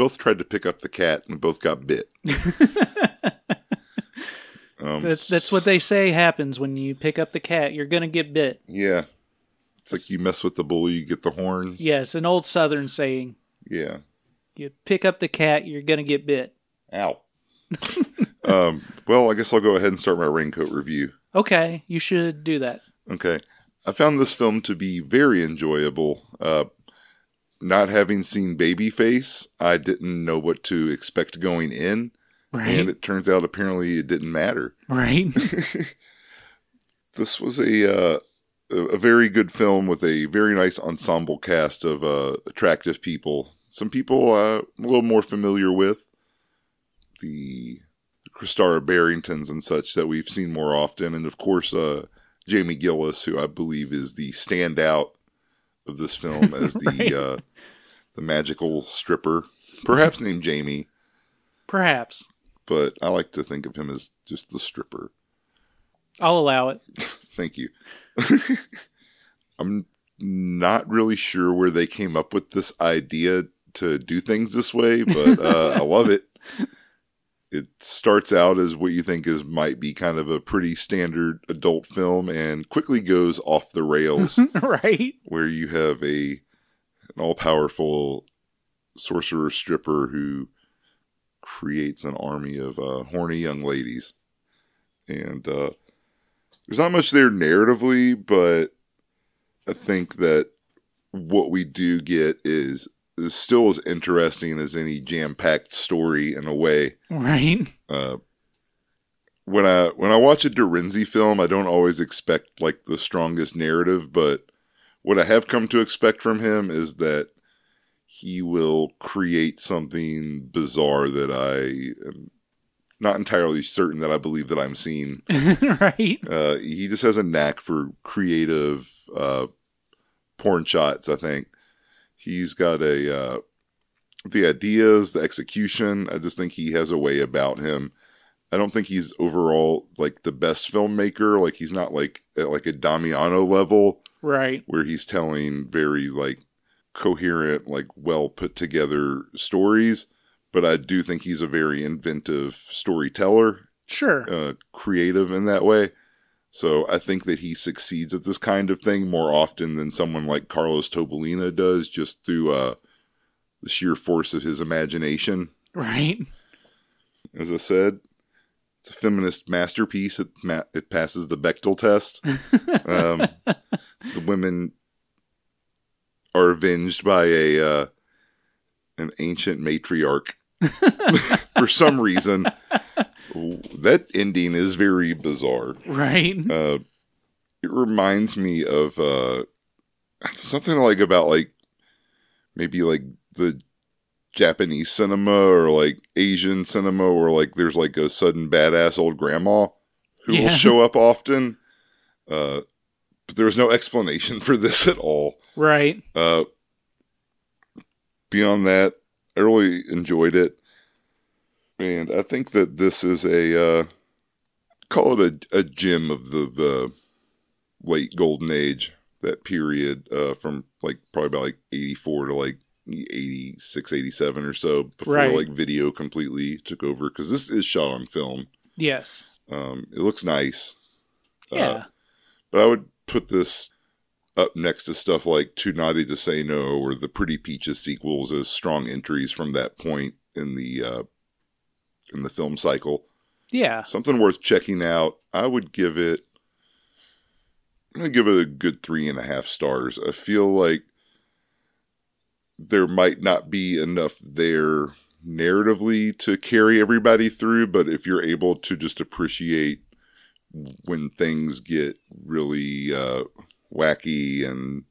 Both tried to pick up the cat and both got bit. um, That's, that's what they say happens when you pick up the cat. You're going to get bit. Yeah. It's like you mess with the bully, you get the horns. Yes, an old Southern saying. Yeah. You pick up the cat, you're going to get bit. Ow. um, well, I guess I'll go ahead and start my raincoat review. Okay, you should do that. Okay. I found this film to be very enjoyable. Uh, not having seen Babyface, I didn't know what to expect going in. Right. And it turns out apparently it didn't matter. right. This was a uh, a very good film with a very nice ensemble cast of uh, attractive people. Some people uh, I'm a little more familiar with the Christara Barringtons and such that we've seen more often, and of course uh, Jamie Gillis, who I believe is the standout of this film as the Right. uh, the magical stripper, perhaps named Jamie, Perhaps. but I like to think of him as just the stripper. I'll allow it. Thank you. I'm not really sure where they came up with this idea to do things this way, but uh, I love it. It starts out as what you think is might be kind of a pretty standard adult film and quickly goes off the rails right? where you have a an all-powerful sorcerer stripper who creates an army of uh, horny young ladies and uh, there's not much there narratively but i think that what we do get is is still as interesting as any jam-packed story in a way Right. uh, when I when I watch a de Renzy film, I don't always expect like the strongest narrative, but what I have come to expect from him is that he will create something bizarre that I am not entirely certain that I believe that I'm seeing. right. Uh, he just has a knack for creative uh, porn shots. I think he's got a uh, the ideas, the execution. I just think he has a way about him. I don't think he's overall like the best filmmaker. Like he's not like at like a Damiano level Right. where he's telling very like coherent, like well put together stories. But I do think he's a very inventive storyteller Sure. uh, creative in that way. So I think that he succeeds at this kind of thing more often than someone like Carlos Tobalina does, just through uh, the sheer force of his imagination. Right. As I said, it's a feminist masterpiece. It ma- it passes the Bechdel test. Um, the women are avenged by a uh, an ancient matriarch for some reason. That ending is very bizarre. Right. Uh, it reminds me of uh, something like about like maybe like the Japanese cinema or like Asian cinema, or like there's like a sudden badass old grandma who Yeah. will show up often. Uh, but there was no explanation for this at all. Right. Uh, beyond that, I really enjoyed it, and I think that this is a uh, call it a, a gem of the the late golden age, that period uh, from like probably about like eighty four to like 86 87 or so before Right. like video completely took over because this is shot on film Yes. um it looks nice Uh, Yeah. but I would put this up next to stuff like Too Naughty to Say No or the Pretty Peaches sequels as strong entries from that point in the uh, in the film cycle. yeah. Something worth checking out. I would give it. I'm gonna give it a good three and a half stars. I feel like there might not be enough there narratively to carry everybody through, but if you're able to just appreciate when things get really uh, wacky and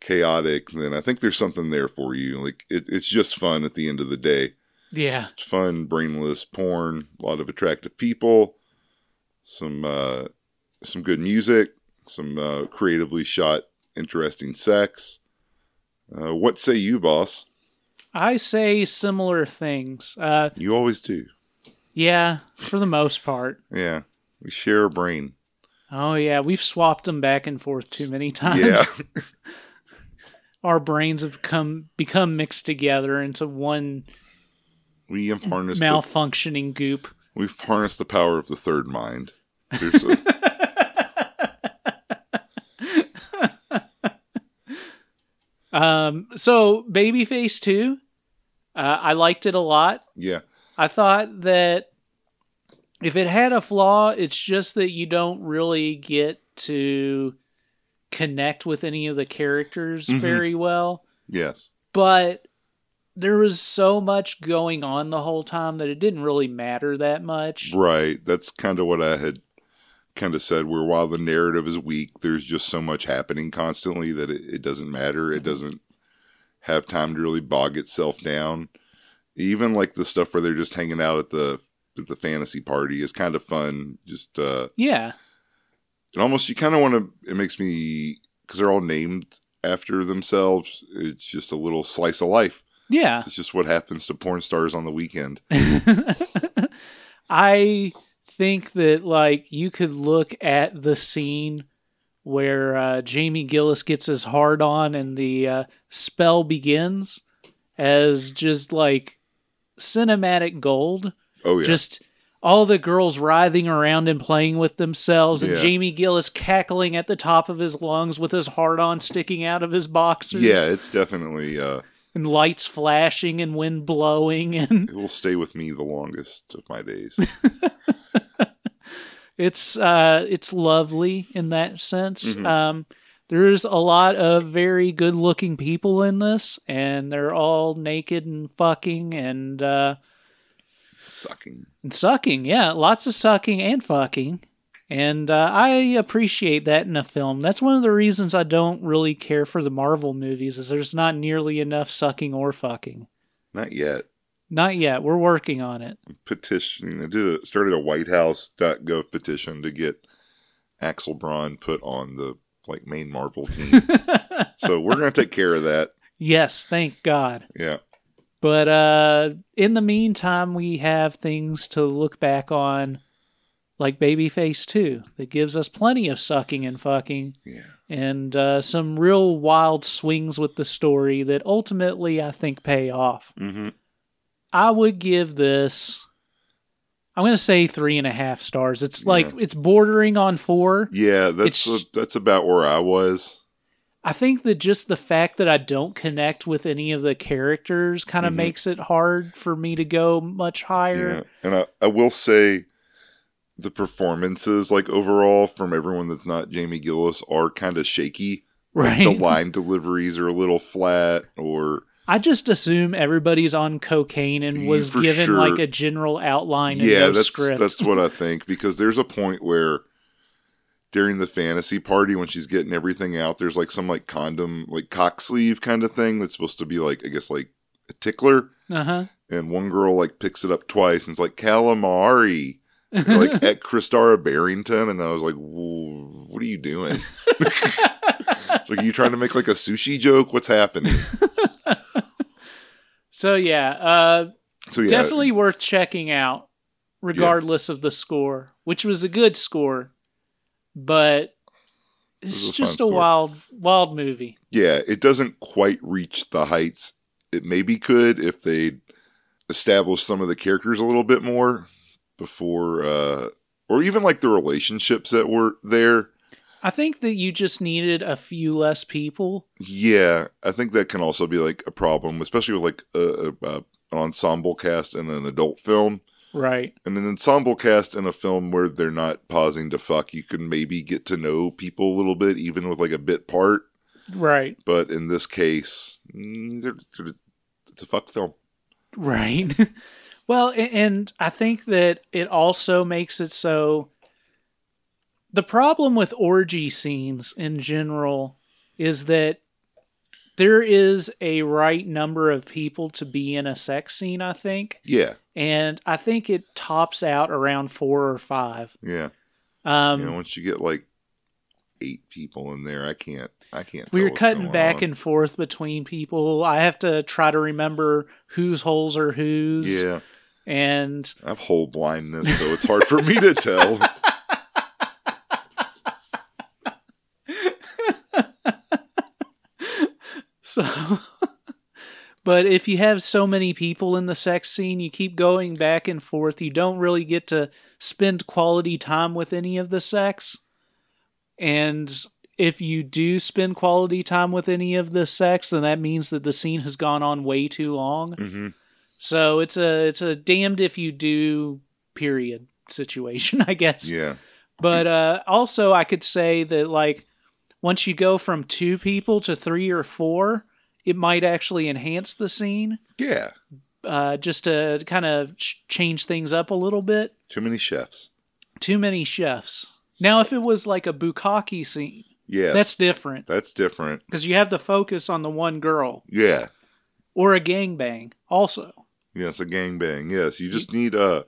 chaotic, then I think there's something there for you. Like it, it's just fun at the end of the day. Yeah. It's fun, brainless porn, a lot of attractive people, some uh, some good music, some uh, creatively shot, interesting sex. Uh, what say you, boss? I say similar things. Uh, You always do. yeah, for the most part. Yeah, we share a brain. Oh yeah, we've swapped them back and forth too many times. Yeah, Our brains have come become mixed together into one we have harnessed the, malfunctioning goop. we've harnessed the power of the third mind. Um, so Babyface 2, uh, I liked it a lot. yeah, I thought that if it had a flaw, it's just that you don't really get to connect with any of the characters Mhm. very well. yes, But there was so much going on the whole time that it didn't really matter that much. right. That's kind of what I had kind of said. Where while the narrative is weak, there's just so much happening constantly that it, it doesn't matter. It doesn't have time to really bog itself down. Even like the stuff where they're just hanging out at the at the fantasy party is kind of fun. Just uh, Yeah. it almost you kind of want to. It makes me because they're all named after themselves. It's just a little slice of life. Yeah. It's just what happens to porn stars on the weekend. I think that like you could look at the scene where uh, Jamie Gillis gets his hard on and the uh, spell begins as just like cinematic gold. Oh yeah. Just all the girls writhing around and playing with themselves, and Yeah. Jamie Gillis cackling at the top of his lungs with his hard on sticking out of his boxers. yeah, it's definitely uh and lights flashing and wind blowing and it will stay with me the longest of my days. it's uh it's lovely in that sense Mhm. um there's a lot of very good looking people in this and they're all naked and fucking and uh Sucking. and sucking yeah lots of sucking and fucking and uh, i appreciate that in a film that's one of the reasons i don't really care for the marvel movies is there's not nearly enough sucking or fucking Not yet. not yet we're working on it Petition. I did a, started a WhiteHouse.gov petition to get Axel Braun put on the like main Marvel team. so we're gonna take care of that. yes thank god Yeah. But uh, in the meantime, we have things to look back on, like Babyface 2, that gives us plenty of sucking and fucking, Yeah. and uh, some real wild swings with the story that ultimately I think pay off. Mm-hmm. I would give this, I'm going to say three and a half stars. It's like, it's bordering on four. Yeah, that's It's- that's about where I was. I think that just the fact that I don't connect with any of the characters kind of Mhm. makes it hard for me to go much higher. Yeah. And I, I will say the performances, like overall, from everyone that's not Jamie Gillis, are kind of shaky. Right. The line deliveries are a little flat, or I just assume everybody's on cocaine and was For given sure. like a general outline yeah, no that's script. that's what I think. Because there's a point where during the fantasy party when she's getting everything out, there's like some like condom, like cock sleeve kind of thing that's supposed to be like I guess like a tickler. Uh huh. and one girl like picks it up twice and it's like calamari like at Christara Barrington? And I was like what are you doing? Like are you trying to make like a sushi joke? What's happening? So yeah, uh, so yeah. definitely worth checking out, regardless of the score, which was a good score, but it's a just a wild, wild movie. yeah it doesn't quite reach the heights it maybe could if they established some of the characters a little bit more before uh or even like the relationships that were there I think that you just needed a few less people. Yeah, I think that can also be like a problem, especially with like a, a, a an ensemble cast in an adult film. Right. And an ensemble cast in a film where they're not pausing to fuck, you can maybe get to know people a little bit, even with like a bit part. Right. But in this case, mm, they're, they're- it's a fuck film. Right. well, and I think that it also makes it so. The problem with orgy scenes in general is that there is a right number of people to be in a sex scene, I think. Yeah, And I think it tops out around four or five. yeah. Um, you know, once you get like eight people in there, I can't, I can't. we were cutting back on. and forth between people. I have to try to remember whose holes are whose. Yeah, And I have whole blindness, so it's hard for me to tell. So, but if you have so many people in the sex scene, you keep going back and forth. You don't really get to spend quality time with any of the sex. And if you do spend quality time with any of the sex, then that means that the scene has gone on way too long. hmm So it's a it's a damned if you do period situation, I guess. Yeah, But uh, also, I could say that like once you go from two people to three or four, it might actually enhance the scene, yeah. uh, just to kind of ch- change things up a little bit. Too many chefs. Too many chefs. Now, if it was like a bukkake scene, Yeah, that's different that's different. because you have the focus on the one girl Yeah, or a gangbang. Also, yes, a gangbang. Yes, you just need a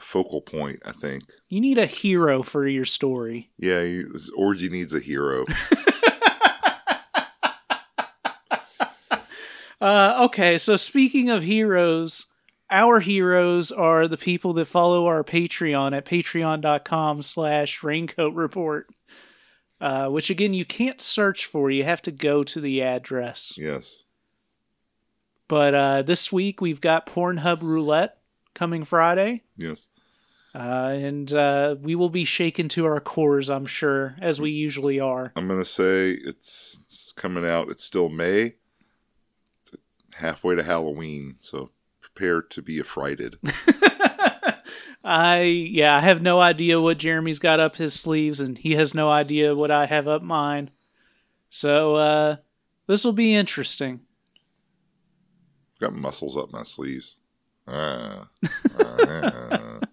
focal point. I think. you need a hero for your story. Yeah, you, orgy needs a hero. Uh, okay, so speaking of heroes, our heroes are the people that follow our Patreon at patreon.com slash raincoat report. Uh, which again you can't search for, you have to go to the address. Yes. But uh, this week we've got Pornhub Roulette coming Friday. Yes. Uh, and uh, we will be shaken to our cores, I'm sure, as we usually are. I'm gonna say it's, it's coming out. It's still May. It's halfway to Halloween, so prepare to be affrighted. I yeah, I have no idea what Jeremy's got up his sleeves, and he has no idea what I have up mine. So uh, this will be interesting. Got muscles up my sleeves. Ah. Ah.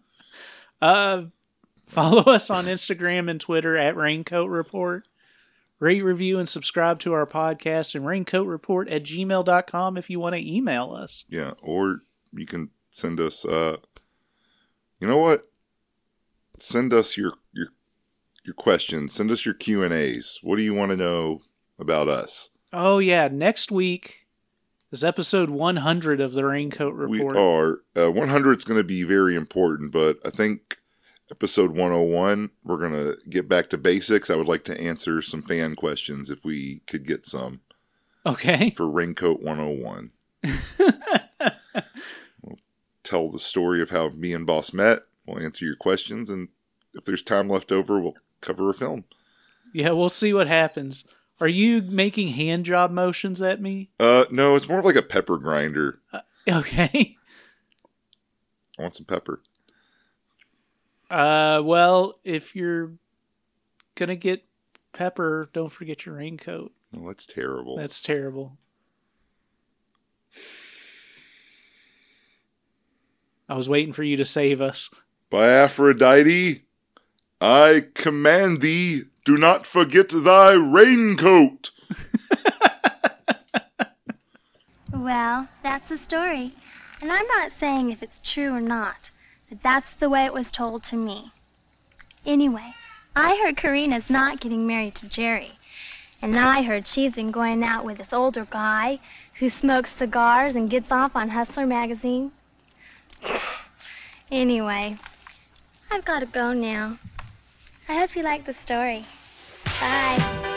Uh, follow us on Instagram and Twitter at Raincoat Report. Rate, review, and subscribe to our podcast and raincoatreport at gmail.com if you want to email us. yeah, or you can send us. Uh, you know what? Send us your your your questions. Send us your Q and A's. What do you want to know about us? Oh, yeah, next week is episode 100 of the Raincoat Report. We are. Uh, 100 is going to be very important, but I think episode 101, we're going to get back to basics. I would like to answer some fan questions if we could get some Okay. for Raincoat 101. we'll tell the story of how me and Boss met. We'll answer your questions, and if there's time left over, we'll cover a film. Yeah, we'll see what happens. Are you making hand job motions at me? Uh, no, it's more like a pepper grinder. Okay. I want some pepper. Uh, well, if you're gonna get pepper, don't forget your raincoat. Oh, that's terrible. That's terrible. I was waiting for you to save us. By Aphrodite, I command thee, do not forget thy raincoat. Well, that's the story. And I'm not saying if it's true or not, but that's the way it was told to me. Anyway, I heard Karina's not getting married to Jerry. And I heard she's been going out with this older guy who smokes cigars and gets off on Hustler magazine. anyway, I've got to go now. I hope you like the story. Bye.